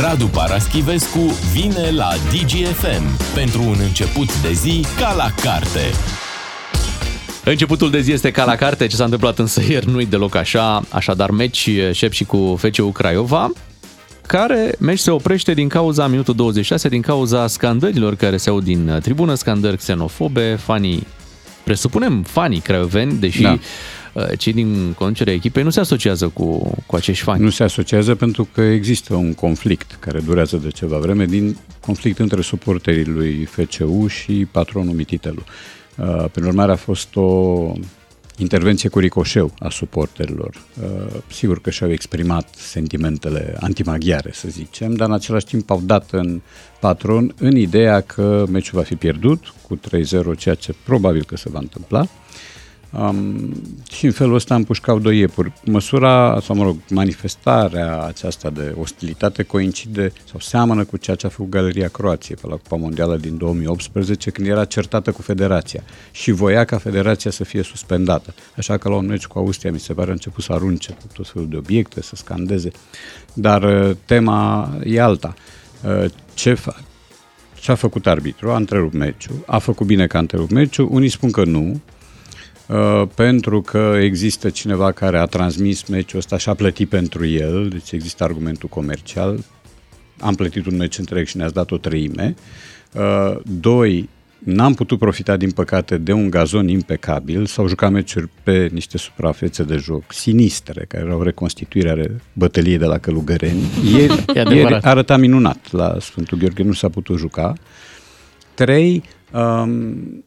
Radu Paraschivescu vine la DGFM pentru un început de zi ca la carte. Începutul de zi este ca la carte, ce s-a întâmplat însă ieri nu-i deloc așa, așadar meci șep și cu FCU Craiova, care meci se oprește din cauza minutul 26, din cauza scandărilor care se aud din tribună, scandări xenofobe, fanii, presupunem fanii craioveni, deși da. Uh, cei din conducerea echipei nu se asociază cu, cu acești fani. Nu se asociază pentru că există un conflict care durează de ceva vreme, din conflict între suporterii lui FCU și patronul Mititelu. Uh, prin urmare a fost o intervenție cu ricoșeu a suporterilor. Uh, sigur că și-au exprimat sentimentele antimaghiare, să zicem, dar în același timp au dat în patron în ideea că meciul va fi pierdut cu 3-0, ceea ce probabil că se va întâmpla. Um, și în felul ăsta împușcau doi iepuri. Măsura, sau mă rog, manifestarea aceasta de ostilitate coincide sau seamănă cu ceea ce a făcut Galeria Croației pe la Cupa Mondială din 2018, când era certată cu federația și voia ca federația să fie suspendată. Așa că la un meci cu Austria, mi se pare, a început să arunce cu tot felul de obiecte, să scandeze. Dar uh, tema e alta. Uh, ce fac? Ce a făcut arbitru? A întrerupt meciul. A făcut bine că a întrerupt meciul. Unii spun că nu, Uh, pentru că există cineva care a transmis meciul ăsta și a plătit pentru el, deci există argumentul comercial. Am plătit un meci întreg și ne-ați dat o treime. Uh, doi, N-am putut profita, din păcate, de un gazon impecabil. S-au jucat meciuri pe niște suprafețe de joc sinistre, care erau reconstituirea bătăliei de la Călugăreni. Ieri, ieri arăta minunat la Sfântul Gheorghe, nu s-a putut juca. Trei, um,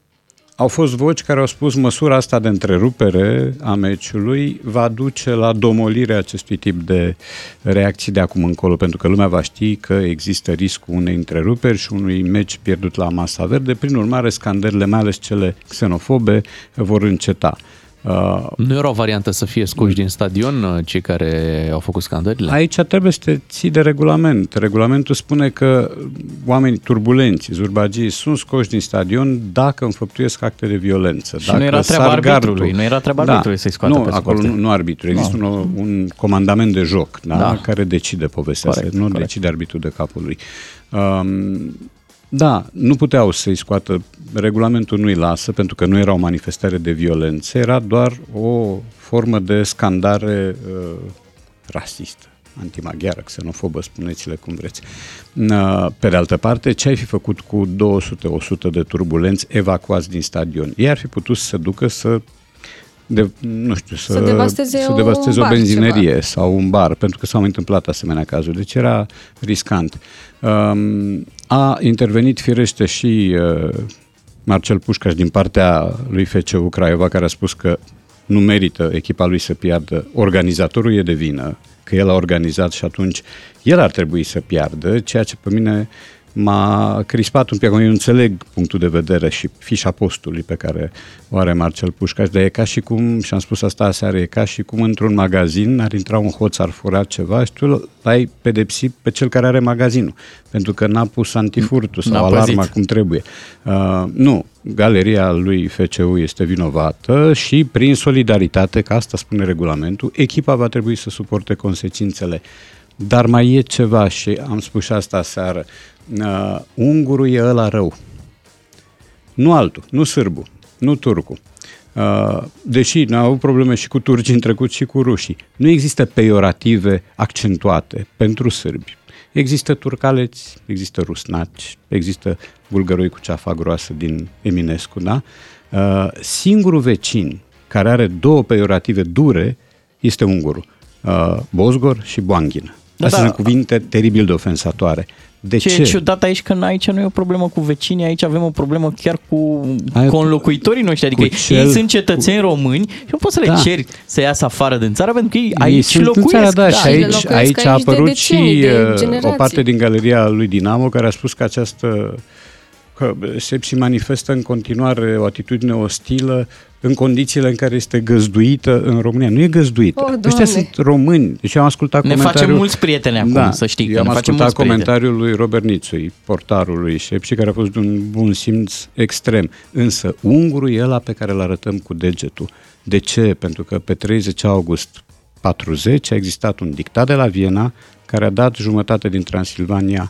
au fost voci care au spus măsura asta de întrerupere a meciului va duce la domolirea acestui tip de reacții de acum încolo, pentru că lumea va ști că există riscul unei întreruperi și unui meci pierdut la masa verde. Prin urmare, scandările, mai ales cele xenofobe, vor înceta. Uh, nu era o variantă să fie scoși din stadion uh, cei care au făcut scandările? Aici trebuie să te ții de regulament. Regulamentul spune că oamenii turbulenți, zurbagii, sunt scoși din stadion dacă înfăptuiesc acte de violență. Și dacă nu era treaba arbitrului, nu era treaba da, arbitrului să-i scoată nu, pe acolo nu, nu arbitru. Există no. un, un comandament de joc da, da. care decide povestea corect, asta, nu corect. decide arbitrul de capul lui. Um, da, nu puteau să-i scoată, regulamentul nu-i lasă pentru că nu era o manifestare de violență, era doar o formă de scandare uh, rasistă, antimaghiară, xenofobă, spuneți-le cum vreți. Uh, pe de altă parte, ce ai fi făcut cu 200-100 de turbulenți evacuați din stadion? Ei ar fi putut să se ducă să de, nu știu, să, să devasteze, să devasteze o, o benzinerie ceva. sau un bar, pentru că s-au întâmplat asemenea cazuri. Deci era riscant. Um, a intervenit firește și uh, Marcel Pușcaș din partea lui FCU Craiova, care a spus că nu merită echipa lui să piardă. Organizatorul e de vină, că el a organizat și atunci el ar trebui să piardă, ceea ce pe mine m-a crispat un pic. Eu înțeleg punctul de vedere și fișa postului pe care o are Marcel Pușcaș, dar e ca și cum, și am spus asta aseară, e ca și cum într-un magazin ar intra un hoț, ar fura ceva și tu l-ai pedepsit pe cel care are magazinul, pentru că n-a pus antifurtul sau n-a alarma păzit. cum trebuie. Uh, nu, galeria lui FCU este vinovată și prin solidaritate, că asta spune regulamentul, echipa va trebui să suporte consecințele. Dar mai e ceva și am spus și asta seară uh, ungurul e ăla rău. Nu altul, nu sârbu, nu turcu. Uh, deși ne-au avut probleme și cu turcii în trecut și cu rușii. Nu există peiorative accentuate pentru sârbi. Există turcaleți, există rusnaci, există bulgăroi cu ceafa groasă din Eminescu, da? Uh, singurul vecin care are două peiorative dure este ungurul. Uh, Bosgor și Boanghină. Da, Astea da. sunt cuvinte teribil de ofensatoare. De ce? Ce e ciudat aici că aici nu e o problemă cu vecinii, aici avem o problemă chiar cu Ai, conlocuitorii noștri, adică cel, ei sunt cetățeni cu... români și nu poți să da. le ceri să iasă afară din țară pentru că ei, ei aici locuiesc. Țara, da, da, și aici, aici, aici a apărut de și de uh, o parte din galeria lui Dinamo care a spus că această că Sepsi manifestă în continuare o atitudine ostilă în condițiile în care este găzduită în România. Nu e găzduită. Oh, Ăștia sunt români. Deci am ascultat ne comentariul... facem mulți prieteni acum, da, să știi. Eu am ascultat comentariul lui Robert Nițui, portarul lui Sepsi, care a fost de un bun simț extrem. Însă ungurul e ăla pe care îl arătăm cu degetul. De ce? Pentru că pe 30 august 40 a existat un dictat de la Viena care a dat jumătate din Transilvania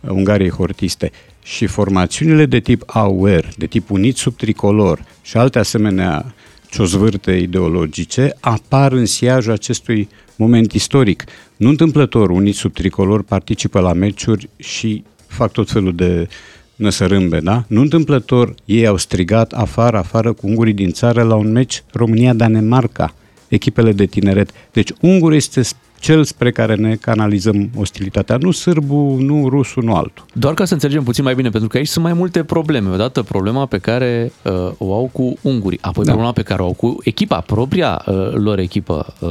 uh, Ungariei hortiste și formațiunile de tip AUR, de tip unit sub tricolor și alte asemenea ciozvârte ideologice apar în siajul acestui moment istoric. Nu întâmplător, unii sub tricolor participă la meciuri și fac tot felul de năsărâmbe, da? Nu întâmplător, ei au strigat afară, afară cu ungurii din țară la un meci România-Danemarca, echipele de tineret. Deci ungur este cel spre care ne canalizăm ostilitatea. Nu sârbu, nu rusul, nu altul. Doar ca să înțelegem puțin mai bine, pentru că aici sunt mai multe probleme. Odată problema pe care uh, o au cu ungurii, apoi da. problema pe care o au cu echipa, propria uh, lor echipă. Uh,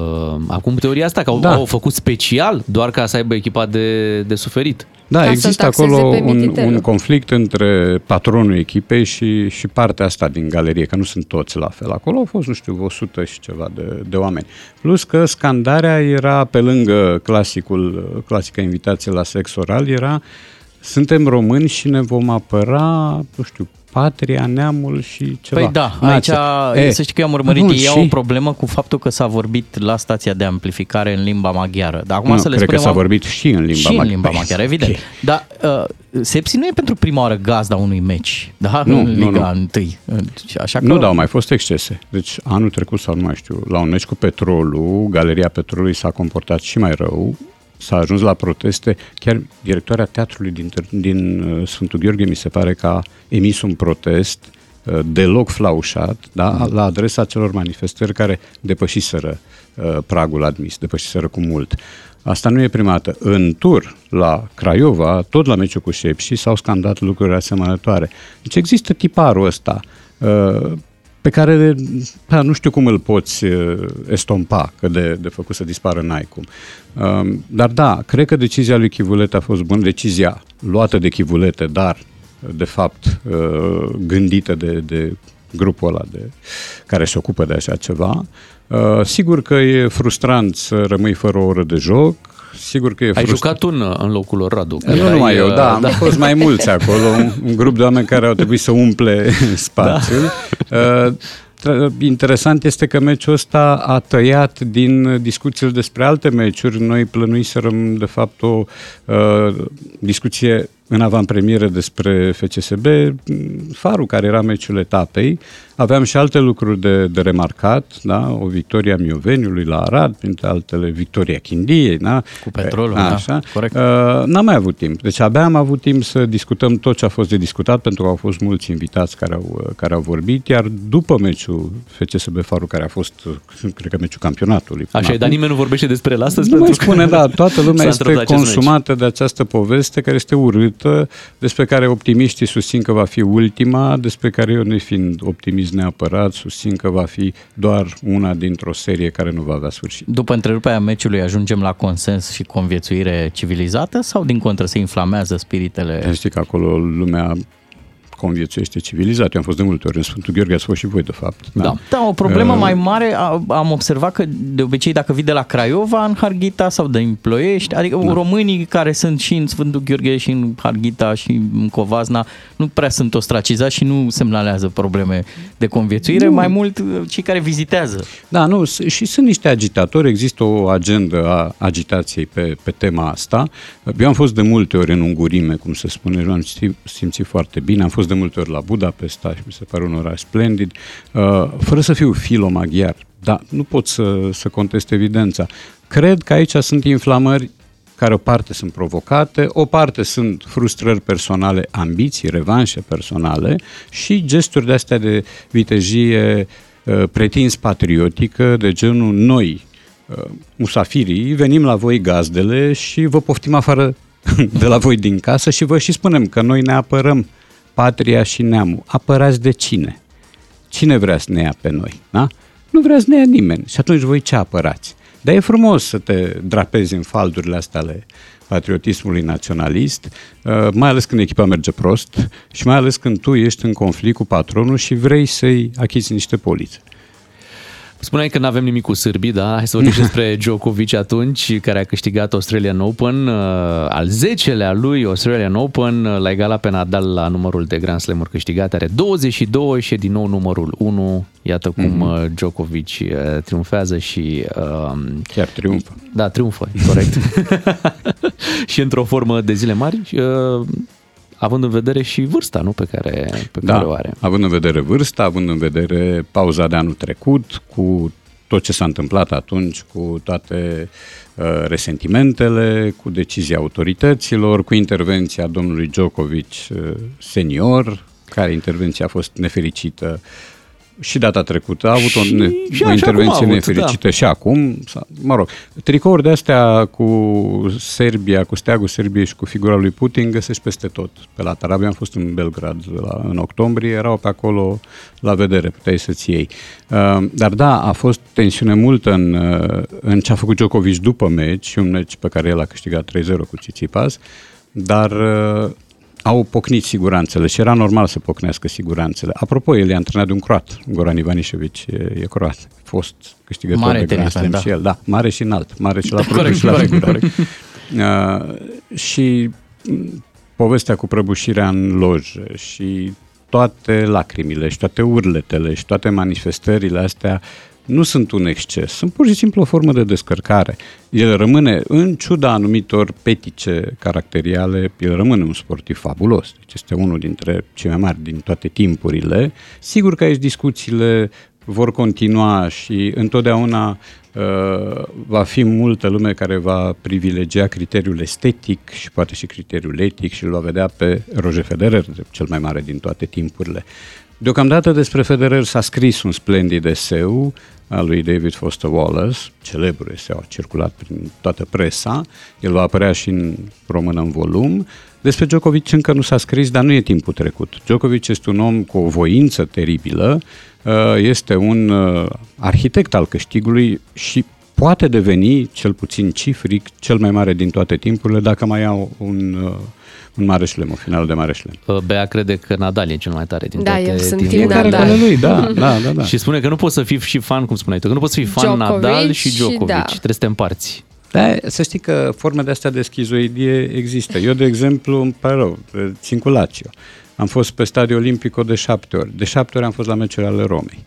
acum teoria asta, că au, da. au făcut special doar ca să aibă echipa de, de suferit. Da, ca există acolo un, un conflict între patronul echipei și, și partea asta din galerie, că nu sunt toți la fel. Acolo au fost, nu știu, 100 și ceva de, de oameni. Plus că scandarea era, pe lângă clasicul, clasica invitație la sex oral, era suntem români și ne vom apăra, nu știu, patria, neamul și ceva. Păi da, aici e, să știi că eu am urmărit, ei au o problemă cu faptul că s-a vorbit la stația de amplificare în limba maghiară. Dar acum nu, să le cred spunem, că s-a vorbit și în limba și maghiară. în limba maghiară, evident. Okay. Dar uh, Sepsi nu e pentru prima oară gazda unui meci, da? Nu, în Liga nu, nu. 1. Așa că... Nu, dar au mai fost excese. Deci anul trecut sau nu mai știu, la un meci cu Petrolul, Galeria Petrolului s-a comportat și mai rău s-a ajuns la proteste. Chiar directoarea teatrului din, din uh, Sfântul Gheorghe mi se pare că a emis un protest uh, deloc flaușat da, mm. la adresa celor manifestări care depășiseră uh, pragul admis, depășiseră cu mult. Asta nu e prima dată. În tur, la Craiova, tot la meciul cu și s-au scandat lucruri asemănătoare. Deci există tiparul ăsta. Uh, pe care da, nu știu cum îl poți uh, estompa, că de, de făcut să dispară n-ai cum. Um, dar da, cred că decizia lui Chivulete a fost bună, decizia luată de Chivulete, dar de fapt uh, gândită de, de grupul ăla de, care se ocupă de așa ceva. Uh, sigur că e frustrant să rămâi fără o oră de joc, sigur că e Ai jucat un în locul lor, Radu. Nu numai eu, da, am da. fost mai mulți acolo, un, un grup de oameni care au trebuit să umple spațiul. Da. Uh, Interesant este că meciul ăsta a tăiat din discuțiile despre alte meciuri. Noi plănuiserăm, de fapt, o uh, discuție în avantpremieră despre FCSB, Farul, care era meciul etapei. Aveam și alte lucruri de, de remarcat, da? o victoria Mioveniului la Arad, printre altele victoria Chindiei. Da? Cu petrolul, A, așa. da, corect. Uh, n-am mai avut timp. Deci abia am avut timp să discutăm tot ce a fost de discutat, pentru că au fost mulți invitați care au, care au vorbit, iar după meciul FCSB Farul, care a fost, cred că, meciul campionatului. Așa e, dar nimeni nu vorbește despre el astăzi? Nu mai spune, da, toată lumea este consumată meci. de această poveste care este urât trecută, despre care optimiștii susțin că va fi ultima, despre care eu, nefiind optimist neapărat, susțin că va fi doar una dintr-o serie care nu va avea sfârșit. După întreruperea meciului ajungem la consens și conviețuire civilizată sau din contră se inflamează spiritele? Știți că acolo lumea conviețuiește civilizat. Eu am fost de multe ori în Sfântul Gheorghe, ați fost și voi, de fapt. Da, da, da o problemă uh, mai mare am observat că de obicei dacă vii de la Craiova în Harghita sau de Ploiești, adică da. românii care sunt și în Sfântul Gheorghe și în Harghita și în Covazna nu prea sunt ostracizați și nu semnalează probleme de conviețuire, nu. mai mult uh, cei care vizitează. Da, nu, și sunt niște agitatori, există o agendă a agitației pe, pe tema asta. Eu am fost de multe ori în Ungurime, cum se spune, am simțit foarte bine, am fost de multe ori la Budapesta și mi se pare un oraș splendid, uh, fără să fiu filo-maghiar, dar nu pot să, să contest evidența. Cred că aici sunt inflamări care o parte sunt provocate, o parte sunt frustrări personale, ambiții, revanșe personale și gesturi de astea de vitejie uh, pretins patriotică, de genul noi, uh, musafirii, venim la voi gazdele și vă poftim afară de la voi din casă și vă și spunem că noi ne apărăm patria și neamul. Apărați de cine? Cine vrea să ne ia pe noi? Da? Nu vrea să ne ia nimeni. Și atunci voi ce apărați? Dar e frumos să te drapezi în faldurile astea ale patriotismului naționalist, uh, mai ales când echipa merge prost și mai ales când tu ești în conflict cu patronul și vrei să-i achizi niște polițe. Spuneai că nu avem nimic cu sârbii, da? Hai să vorbim despre Djokovic atunci, care a câștigat Australian Open, uh, al 10-lea lui Australian Open, uh, l-a egalat pe Nadal la numărul de Grand Slam-uri câștigate, are 22 și e din nou numărul 1. Iată cum mm-hmm. Djokovic triumfează și... Uh, Chiar triumfă. Da, triumfă, corect. și într-o formă de zile mari. Uh, având în vedere și vârsta nu, pe, care, pe da, care o are. având în vedere vârsta, având în vedere pauza de anul trecut, cu tot ce s-a întâmplat atunci, cu toate uh, resentimentele, cu decizia autorităților, cu intervenția domnului Djokovic uh, senior, care intervenția a fost nefericită și data trecută a avut o, ne, și o intervenție avut, nefericită da. și acum. Mă rog, tricouri de astea cu Serbia, cu steagul Serbiei și cu figura lui Putin găsești peste tot. Pe la Tarabia am fost în Belgrad la, în octombrie, erau pe acolo la vedere, puteai să-ți iei. Uh, dar da, a fost tensiune multă în, uh, în ce a făcut Djokovic după meci, un meci pe care el a câștigat 3-0 cu Tsitsipas, dar uh, au pocnit siguranțele și era normal să pocnească siguranțele. Apropo, el e antrenat de un croat, Goran Ivanišević e, e croat, fost câștigător mare de Grand Slam da. și el, da, mare și înalt, mare și la corect, și la corect, corect. Uh, și povestea cu prăbușirea în lojă și toate lacrimile și toate urletele și toate manifestările astea nu sunt un exces, sunt pur și simplu o formă de descărcare. El rămâne, în ciuda anumitor petice caracteriale, el rămâne un sportiv fabulos. Deci este unul dintre cei mai mari din toate timpurile. Sigur că aici discuțiile vor continua și întotdeauna uh, va fi multă lume care va privilegia criteriul estetic și poate și criteriul etic și îl va vedea pe Roger Federer, cel mai mare din toate timpurile. Deocamdată despre Federer s-a scris un splendid eseu al lui David Foster Wallace, celebru eseu, a circulat prin toată presa, el va apărea și în română în volum. Despre Djokovic încă nu s-a scris, dar nu e timpul trecut. Djokovic este un om cu o voință teribilă, uh, este un uh, arhitect al câștigului și poate deveni, cel puțin cifric, cel mai mare din toate timpurile dacă mai au un uh, un mareș șlem, o finală de mareș șlem. Uh, Bea crede că Nadal e cel mai tare din da, toate eu sunt timpurile. Nadal. lui, da, da, da, da. Și spune că nu poți să fii și fan, cum spuneai tu, că nu poți să fii fan Djokovic Nadal și și Djokovic. da. Trebuie să te împarți. Da, să știi că forme de astea de schizoidie există. Eu, de exemplu, îmi pare rău, țin cu Lazio. Am fost pe stadiul Olimpico de șapte ori. De șapte ori am fost la meciuri ale Romei.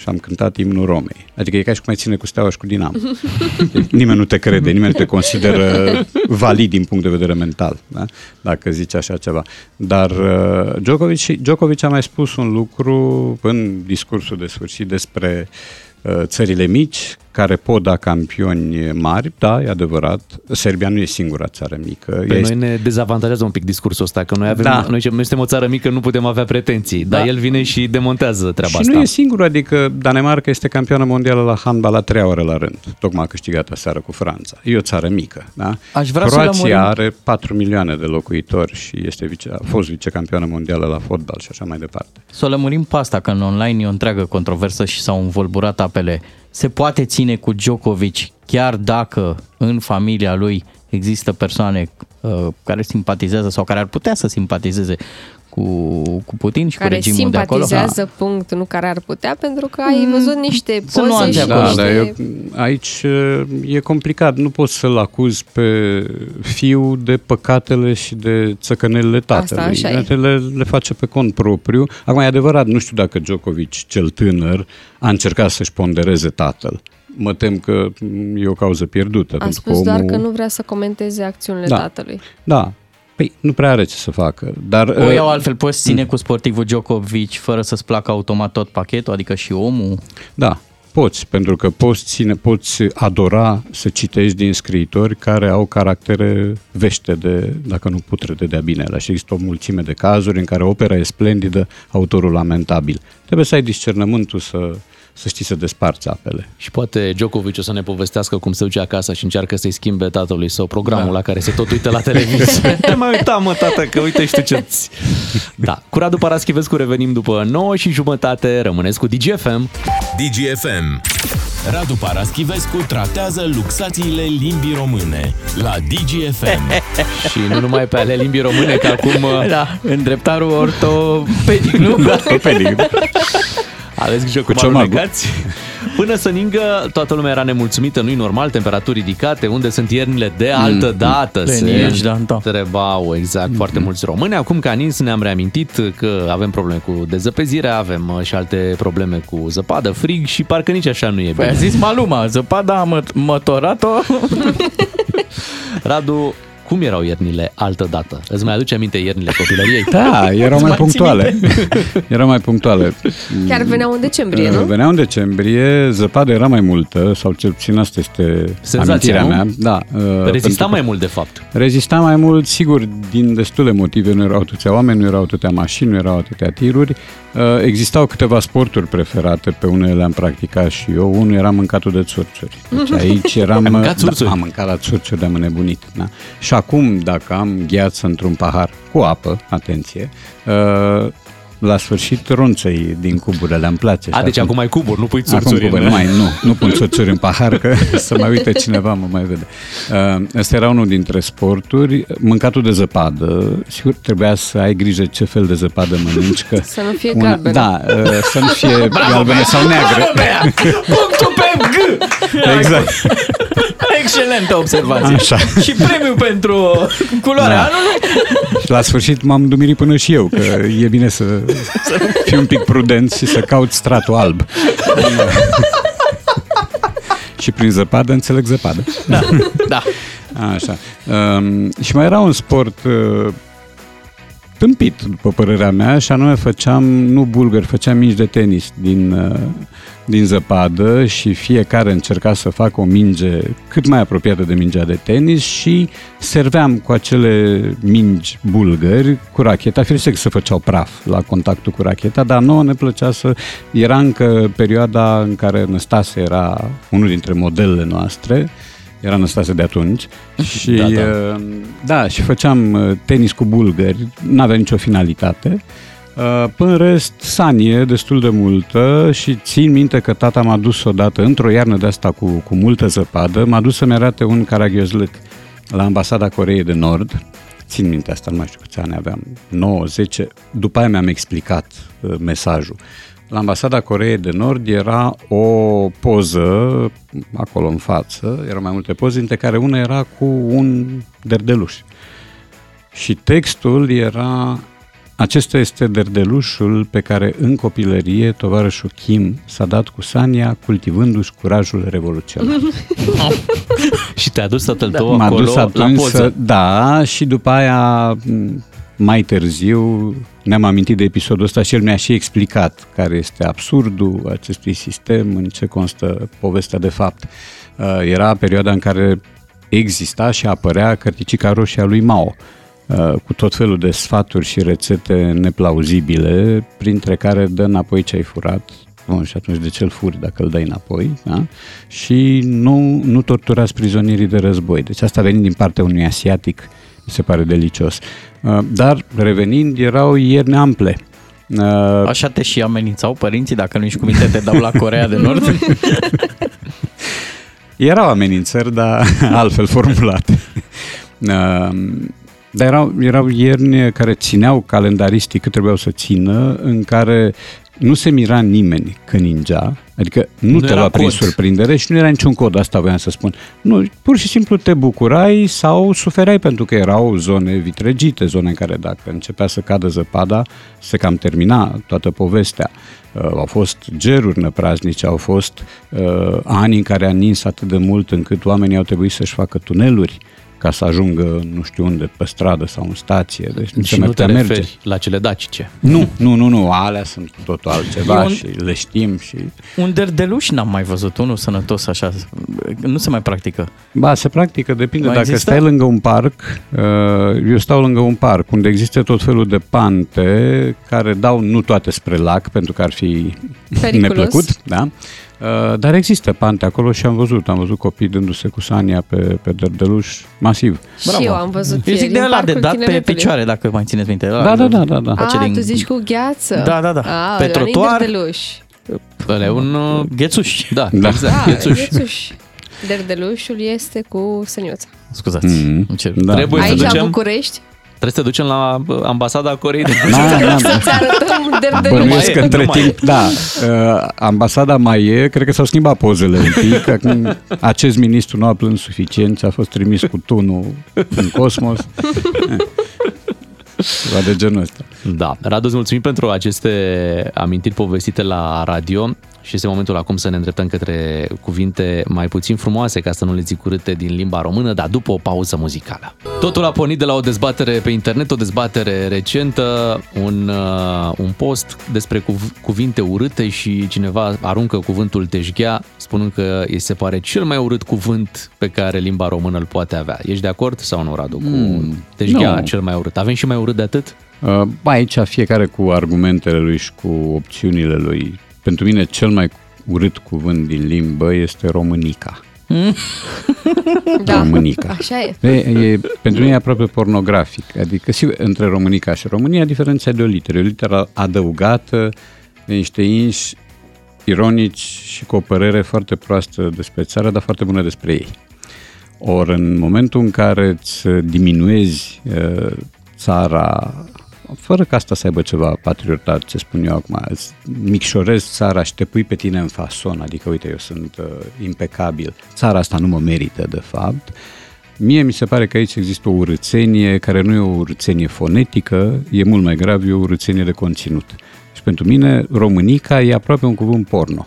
Și am cântat imnul Romei. Adică e ca și cum ai ține cu Steaua și cu Dinamo. nimeni nu te crede, nimeni nu te consideră valid din punct de vedere mental, da? dacă zici așa ceva. Dar uh, Djokovic, Djokovic a mai spus un lucru în discursul de sfârșit despre uh, țările mici care pot da campioni mari, da, e adevărat. Serbia nu e singura țară mică. Pe Ea noi ne dezavantajează un pic discursul ăsta, că noi avem, Da. noi, noi suntem o țară mică, nu putem avea pretenții, dar Da. el vine și demontează treaba și asta. nu e singur, adică Danemarca este campioană mondială la handbal la treia oră la rând. Tocmai a câștigat aseară cu Franța. E o țară mică, da? Aș vrea să Croația lămurim- are 4 milioane de locuitori și este vice, a fost vicecampioană mondială la fotbal și așa mai departe. Să o lămurim pe asta, că în online e o întreagă controversă și s-au învolburat apele. Se poate ține cu Djokovic chiar dacă în familia lui există persoane uh, care simpatizează sau care ar putea să simpatizeze cu, cu Putin și cu care regimul de acolo? simpatizează, punct, nu care ar putea, pentru că ai văzut niște Sunt poze nuanțe și acolo. Da, niște... dar eu, aici uh, e complicat. Nu poți să-l acuzi pe fiu de păcatele și de țăcănelile tatălui. așa e. le, le face pe cont propriu. Acum e adevărat, nu știu dacă Djokovic, cel tânăr, a încercat să-și pondereze tatăl. Mă tem că e o cauză pierdută. A pentru spus că doar omul... că nu vrea să comenteze acțiunile Da. tatălui. Da. Păi nu prea are ce să facă. Dar, O uh, iau altfel, poți ține cu sportivul Djokovic fără să-ți placă automat tot pachetul, adică și omul? Da, poți, pentru că poți ține, poți adora să citești din scriitori care au caractere vește de, dacă nu putrede de-a binele. Și există o mulțime de cazuri în care opera e splendidă, autorul lamentabil. Trebuie să ai discernământul să, să știi să desparți apele. Și poate Djokovic o să ne povestească cum se duce acasă și încearcă să-i schimbe tatălui sau programul da. la care se tot uită la televiziune. Te mai uita, mă, tată, că uite și tu ce Da, cu Radu Paraschivescu revenim după 9 și jumătate. Rămâneți cu DGFM. DGFM. Radu Paraschivescu tratează luxațiile limbii române la DGFM. Și nu numai pe ale limbii române, că acum uh, Da, în dreptarul ortopedic, nu? Da. Ortopedic. aveți grijă cum ciomagul. alunecați. Până să ningă, toată lumea era nemulțumită, nu-i normal, temperaturi ridicate, unde sunt iernile de altă Mm, dată? De Se nici, da, da. întrebau exact foarte mulți români. Acum ca nins ne-am reamintit că avem probleme cu dezăpezirea, avem uh, și alte probleme cu zăpadă, frig și parcă nici așa nu e Păi a bine. zis Maluma, zăpada am mătorat-o. Radu, cum erau iernile altă dată? Îți mai aduce aminte iernile copilăriei? Da, erau mai mai ții punctuale. erau mai punctuale. Chiar veneau în decembrie, Uh, nu? Veneau în decembrie, zăpada era mai multă, sau cel puțin asta este Senzația, amintirea nu? mea. Da, uh, Rezista pentru că mai mult, de fapt. Rezista mai mult, sigur, din destule motive. Nu erau atâția oameni, nu erau atâtea mașini, nu erau atâtea tiruri. Uh, Existau câteva sporturi preferate, pe unele le-am practicat și eu. Unul era mâncatul de țurțuri. Deci aici eram... Ai mâncat țurțuri? Da, am mâncat la țurțuri, de-am înnebunit. Da. Și acum, dacă am gheață într-un pahar cu apă, atenție, uh, la sfârșit ronțăi din cuburile îmi place. A, Și deci acum ai cuburi, nu pui Acum țurțuri. cu în- nu mai, nu, nu pun țurțuri în pahar, că să mai uite cineva, mă mai vede. Uh, Ăsta era unul dintre sporturi. Mâncatul de zăpadă, sigur, trebuia să ai grijă ce fel de zăpadă mănânci, că Să nu fie una, galbenă. Da, uh, să nu fie galbenă sau neagră. Punctul pe G! Exact. Excelentă observație. Așa. Și premiu pentru culoarea Da. anului. Și la sfârșit m-am dumirit până și eu, că e bine să fii un pic prudent și să cauți stratul alb. și prin zăpadă înțeleg zăpadă. Da, da. Așa. Um, și mai era un sport uh, tâmpit, după părerea mea, și anume făceam, nu bulgări, făceam mingi de tenis din, uh, din zăpadă și fiecare încerca să facă o minge cât mai apropiată de mingea de tenis și serveam cu acele mingi bulgări cu racheta, firește că se făceau praf la contactul cu racheta, dar nouă ne plăcea să... Era încă perioada în care Năstase era unul dintre modelele noastre, era Năstase de atunci și Da, da, da. da. da și făceam uh, tenis cu bulgări, n-avea nicio finalitate. Uh, Până în rest, sanie destul de multă și țin minte că tata m-a dus odată într-o iarnă de asta cu, cu multă zăpadă, m-a dus să-mi arate un caragiozlâc la ambasada Coreei de Nord. Țin minte asta, nu mai știu câți ani aveam, 9, 10. După aia mi-am explicat uh, mesajul. La ambasada Coreei de Nord era o poză acolo în față, erau mai multe poze, dintre care una era cu un derdeluș. Și textul era acesta este derdelușul pe care în copilărie tovarășul Kim s-a dat cu Sania cultivându-și curajul revoluționar. Și te-a dus tatăl tău M-a acolo dus la atunci poză. să, da, și după aia m, mai târziu ne-am amintit de episodul ăsta și el mi-a și explicat care este absurdul acestui sistem, în ce constă povestea de fapt. Uh, Era perioada în care exista și apărea cărticica roșie a lui Mao uh, cu tot felul de sfaturi și rețete neplauzibile, printre care dă înapoi ce ai furat, Bun, și atunci de ce îl furi dacă îl dai înapoi? Da? Și nu, nu torturați prizonierii de război. Deci asta venind din partea unui asiatic, mi se pare delicios. Uh, Dar, revenind, erau ierni ample. Uh, Așa te și amenințau părinții dacă nu ești cu minte te dau la Corea de Nord? Erau amenințări, dar altfel formulate. Uh, Dar erau, erau ierni care țineau calendaristic cât trebuiau să țină, în care nu se mira nimeni că ningea, adică nu, Nu nu te era lua prin cod. surprindere și nu era niciun cod, asta voiam să spun. Nu, pur și simplu te bucurai sau suferai pentru că erau zone vitregite, zone în care dacă începea să cadă zăpada, se cam termina toată povestea. Uh, au fost geruri năpraznice, au fost uh, ani în care a nins atât de mult încât oamenii au trebuit să-și facă tuneluri ca să ajungă nu știu unde, pe stradă sau în stație. Deci nu Și se mai nu te putea merge. referi la cele dacice. Nu, nu, nu, nu, alea sunt cu totul altceva E un- și le știm și... Un derdeluș n-am mai văzut, unul sănătos așa. Nu se mai practică. Ba, se practică, depinde. Mai Dacă există? stai lângă un parc, uh, eu stau lângă un parc unde există tot felul de pante care dau nu toate spre lac, pentru că ar fi Periculos. neplăcut, da? Uh, Dar există pante acolo și am văzut, am văzut copii dându-se cu sania pe, pe derdeluș masiv. Și eu am văzut Eu zic ieri de în ăla de parcul dat pe tineretului. picioare, dacă mai țineți minte. Ăla Da, de- da, da, da, da. face A, din- tu zici cu gheață. Da, da, da. A, Pe ăla nu-i trotuar. derdeluș. Ăla e un... uh, Ghețuș. Da, Da. exact, Da, ghețuș. ghețuș. Derdelușul este cu săniuța. Scuzați. Mhm. Îmi cer. Da. Trebuie să Aici, la ducem- București, Trebuie să te ducem la uh, ambasada Coreei de Na, na, Să-ți arătăm de de Bănuiesc mai că e, între nu mai timp, da, uh, ambasada mai e, cred că s-au schimbat pozele un pic, acum acest ministru nu a plâns suficient, a fost trimis cu tunul în cosmos. Eh, Ceva de genul ăsta. Da, Radu, îți mulțumim pentru aceste amintiri povestite la radio și este momentul acum să ne îndreptăm către cuvinte mai puțin frumoase, ca să nu le zic urâte din limba română, dar după o pauză muzicală. Totul a pornit de la o dezbatere pe internet, o dezbatere recentă, un, uh, un post despre cuv- cuvinte urâte și cineva aruncă cuvântul teșghea, spunând că îi se pare cel mai urât cuvânt pe care limba română îl poate avea. Ești de acord sau nu, Radu, cu Mm, teșghea nu. cel mai urât? Avem și mai urât de atât? Uh, ba, aici fiecare cu argumentele lui și cu opțiunile lui. Pentru mine cel mai urât cuvânt din limbă este românica. Da, Românica. așa e. E, e, pentru mine e aproape pornografic. Adică, sigur, între Românica și România, diferența e de o literă. E o literă adăugată de niște inși ironici și cu o părere foarte proastă despre țară, dar foarte bună despre ei. Ori în momentul în care îți diminuezi uh, țara, fără ca asta să aibă ceva patriotat, ce spun eu acum, îți micșorezi țara și te pui pe tine în fason, adică uite, eu sunt uh, impecabil, țara asta nu mă merită de fapt, Mie mi se pare că aici există o urățenie care nu e o urățenie fonetică, e mult mai grav, e o urățenie de conținut. Și pentru mine, românica e aproape un cuvânt porno.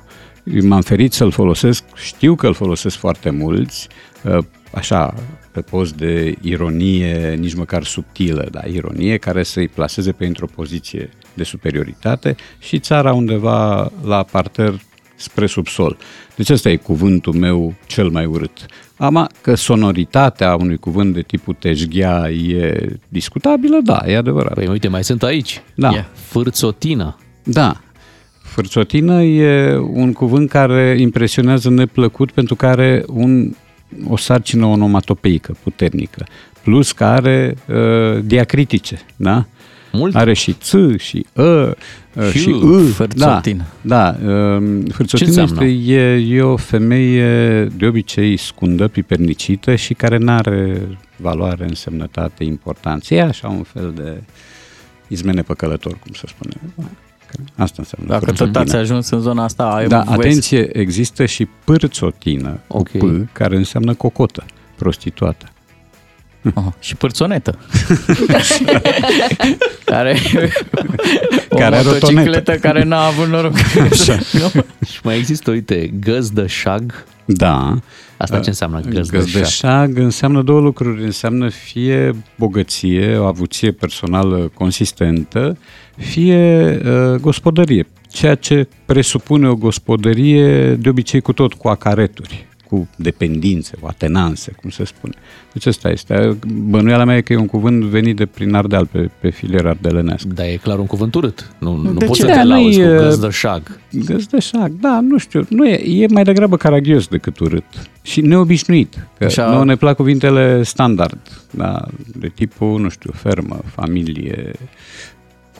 M-am ferit să-l folosesc, știu că îl folosesc foarte mulți, uh, așa, pe post de ironie, nici măcar subtilă, dar ironie care să-i plaseze pe într-o poziție de superioritate și țara undeva la parter spre subsol. Deci ăsta e cuvântul meu cel mai urât. Ama că sonoritatea unui cuvânt de tipul teșghea e discutabilă, da, e adevărat. Păi uite, mai sunt aici. Da. Ia. Fârțotină. Da. Fârțotină e un cuvânt care impresionează neplăcut pentru că are un, o sarcină onomatopeică puternică, plus că are uh, diacritice, da? Mult? Are și ț, și ă, uh, Și și â, â. fârțotină. Da, da um, fârțotină Ce este, înseamnă? e, e o femeie de obicei scundă, pipernicită și care nu are valoare, însemnătate, importanță. E așa un fel de izmene pe călător, cum se spune. Asta înseamnă Dacă tot fârțotină. ați ajuns în zona asta, ai Da, voie să- atenție, există și pârțotină, Ok. cu P, care înseamnă cocotă, prostituată. Aha, și pârțonetă. care o Care are o motocicletă tonetă. care n-a avut noroc. Nu? Și mai există, uite, găzdășag. Da. Asta ce înseamnă găzdășag? Găzdășag înseamnă două lucruri. Înseamnă fie bogăție, o avuție personală consistentă, fie uh, gospodărie. Ceea ce presupune o gospodărie de obicei cu tot cu acareturi, cu dependințe, cu atenanțe, cum se spune. Deci ăsta este. Bănuiala mea e că e un cuvânt venit de prin Ardeal, pe, pe filiera ardelenească. Dar e clar un cuvânt urât. Nu, nu De poți ce? să te Da, lauzi cu nu-i, uh, găzdășag. Găzdășac, da, nu știu, nu e, e mai degrabă caragios decât urât și neobișnuit. Că Așa- Așa... nouă ne plac cuvintele standard, da, de tipul, nu știu, fermă, familie,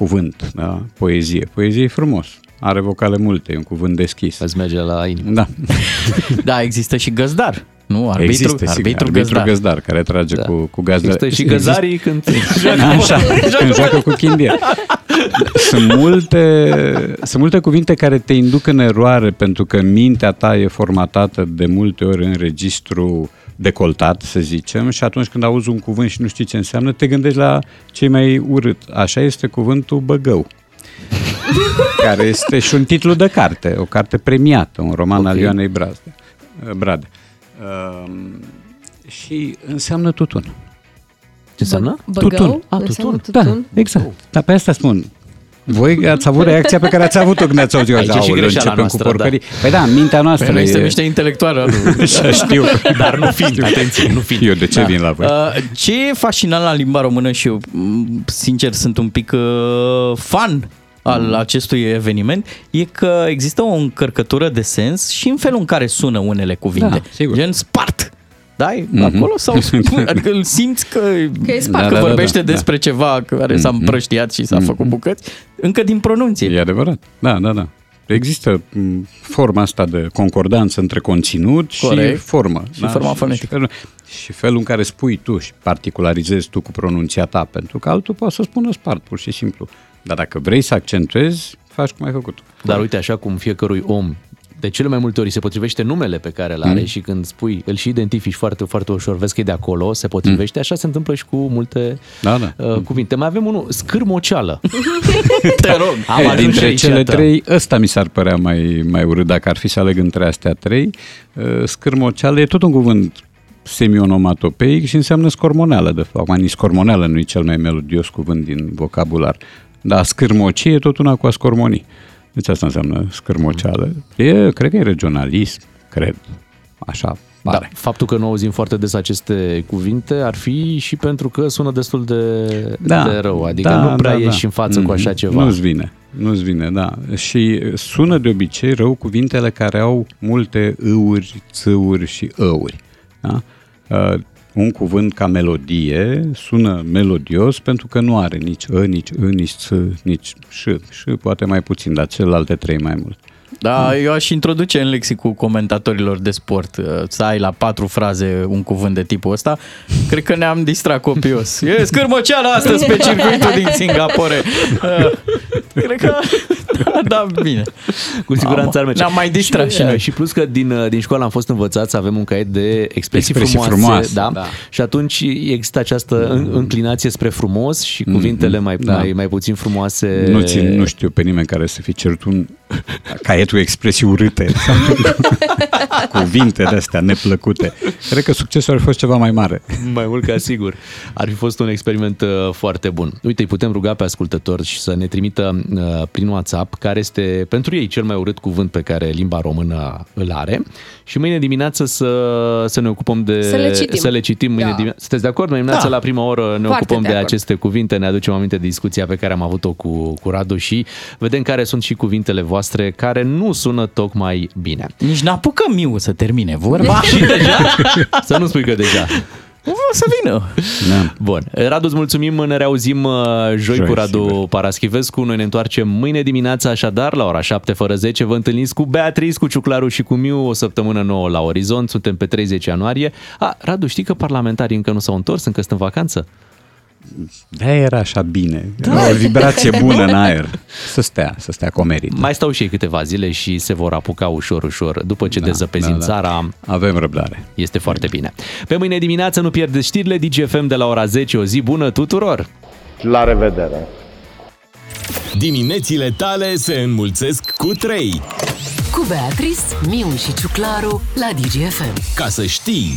cuvânt, da, poezie. Poezie e frumos, are vocale multe, e un cuvânt deschis. Îți merge la inimă. Da, Da, există și găzdar. Nu, arbitru, există, sigur, arbitru, arbitru găzdar. găzdar, care trage Da. cu, cu gazdă. Există și găzarii când... Așa, când joacă cu chimbie. Sunt multe, sunt multe cuvinte care te induc în eroare pentru că mintea ta e formatată de multe ori în registru decoltat, să zicem, și atunci când auzi un cuvânt și nu știi ce înseamnă, te gândești la cei mai urât. Așa este cuvântul băgău care este și un titlu de carte, o carte premiată, un roman okay. al Ok. Ioanei Brade. Brade. Um, și înseamnă tutun. Ce înseamnă? Băgău? Tutun. A, Înseamnă tutun. Da, exact. Dar pe asta spun. Voi ați avut reacția pe care ați avut-o când ați auzit. Aici e și Aoleu, greșeala începem cu noastră, porcării. Păi da, mintea noastră Păi noi suntem e... niște intelectuali, Radu. Așa știu. Dar nu fiind, atenție, nu fiind. Eu de ce vin la voi? Uh, ce e fascinant la limba română și eu, m, sincer, sunt un pic uh, fan al acestui eveniment, e că există o încărcătură de sens și în felul în care sună unele cuvinte. Da, sigur. Gen spart. Da, e Mhm. acolo sau spun, adică îl simți că, Că e spart. că Da, da, da, vorbește da, da. despre ceva care s-a împrăștiat și s-a făcut bucăți, încă din pronunție. E adevărat. Da, da, da. există m, forma asta de concordanță între conținut Corect. și formă. Și forma fonetică. Și felul, și felul în care spui tu și particularizezi tu cu pronunția ta, pentru că altul poate să spună spart, pur și simplu. Dar dacă vrei să accentuezi, faci cum ai făcut tu. Dar uite, așa cum fiecărui om de cele mai multe ori se potrivește numele pe care îl are mm. și când spui, îl și identifici foarte, foarte ușor, vezi că e de acolo, se potrivește, mm. așa se întâmplă și cu multe Da, da. uh, cuvinte. Mai avem unul, scârmoceală. Te rog. Am Ei, ajuns și dintre aici, cele iată. trei, ăsta mi s-ar părea mai, mai urât dacă ar fi să aleg între astea trei. Uh, Scârmoceală e tot un cuvânt semionomatopeic și înseamnă scormoneală, de fapt. Acum, nici scormoneală nu e cel mai melodios cuvânt din vocabular. Dar scârmocie e tot una cu a scormoni. Deci asta înseamnă scârmoceală. E, cred că e regionalism, cred. Așa Da, pare. faptul că nu auzim foarte des aceste cuvinte ar fi și pentru că sună destul de, de rău, adică nu prea ieși în față cu așa Mhm. ceva. Nu-ți vine, nu-ți vine, da. Și sună de obicei rău cuvintele care au multe îuri, țâuri și ăuri. Da? Uh, un cuvânt ca melodie sună melodios pentru că nu are nici ă, nici ă, nici ț, nici ș. Și poate mai puțin, dar celelalte trei mai mult. Da, eu aș introduce în lexicul comentatorilor de sport uh, să ai la patru fraze un cuvânt de tipul ăsta. Cred că ne-am distrat copios. E scârmăceală astăzi pe circuitul din Singapore. Uh, Cred că... Da, da, bine. Cu siguranță ar merge. Ne-am mai distrat și noi. Și plus că din, din școală am fost învățați să avem un caiet de expresii, Expresii frumoase, frumoase, da? da. Și atunci există această în- înclinație spre frumos și cuvintele mai, da. mai, mai puțin frumoase. Nu, țin, nu știu pe nimeni care să fi cerut un caietul expresii urâte sau cuvinte de astea neplăcute. Cred că succesul ar fi fost ceva mai mare. Mai mult ca sigur. Ar fi fost un experiment uh, foarte bun. Uite, îi putem ruga pe ascultători și să ne trimită uh, prin WhatsApp care este pentru ei cel mai urât cuvânt pe care limba română îl are și mâine dimineață să, să ne ocupăm de... Să le citim. Să le citim mâine Da. dimineață. Sunteți de acord? Mâine dimineață Da. la prima oră ne Foarte ocupăm de, de acord. aceste cuvinte, ne aducem aminte de discuția pe care am avut-o cu, cu Radu și vedem care sunt și cuvintele voastre care nu sună tocmai bine. Nici n-apucă Miu să termine vorba. Și deja? Să nu spui că deja. O să vină. Da. Bun. Radu, îți mulțumim, ne reauzim uh, joi, Joi, cu Radu sigur. Paraschivescu. Noi ne întoarcem mâine dimineața, așadar, la ora 7 fără 10. Vă întâlniți cu Beatriz, cu Ciuclaru și cu Miu o săptămână nouă la Orizont. Suntem pe 30 ianuarie. A, Radu, știi că parlamentarii încă nu s-au întors, încă sunt în vacanță? Da, era așa bine. Da. O vibrație bună în aer. Să stea, să stea cu merit. Mai stau și ei câteva zile și se vor apuca ușor, ușor. După ce da, dezăpezim da, da. țara, Avem răbdare. este foarte bine. Pe mâine dimineață nu pierdeți știrile DGFM de la ora 10. O zi bună tuturor! La revedere! Diminețile tale se înmulțesc cu 3. Cu Beatrice, Miu și Ciuclaru la DGFM. Ca să știi...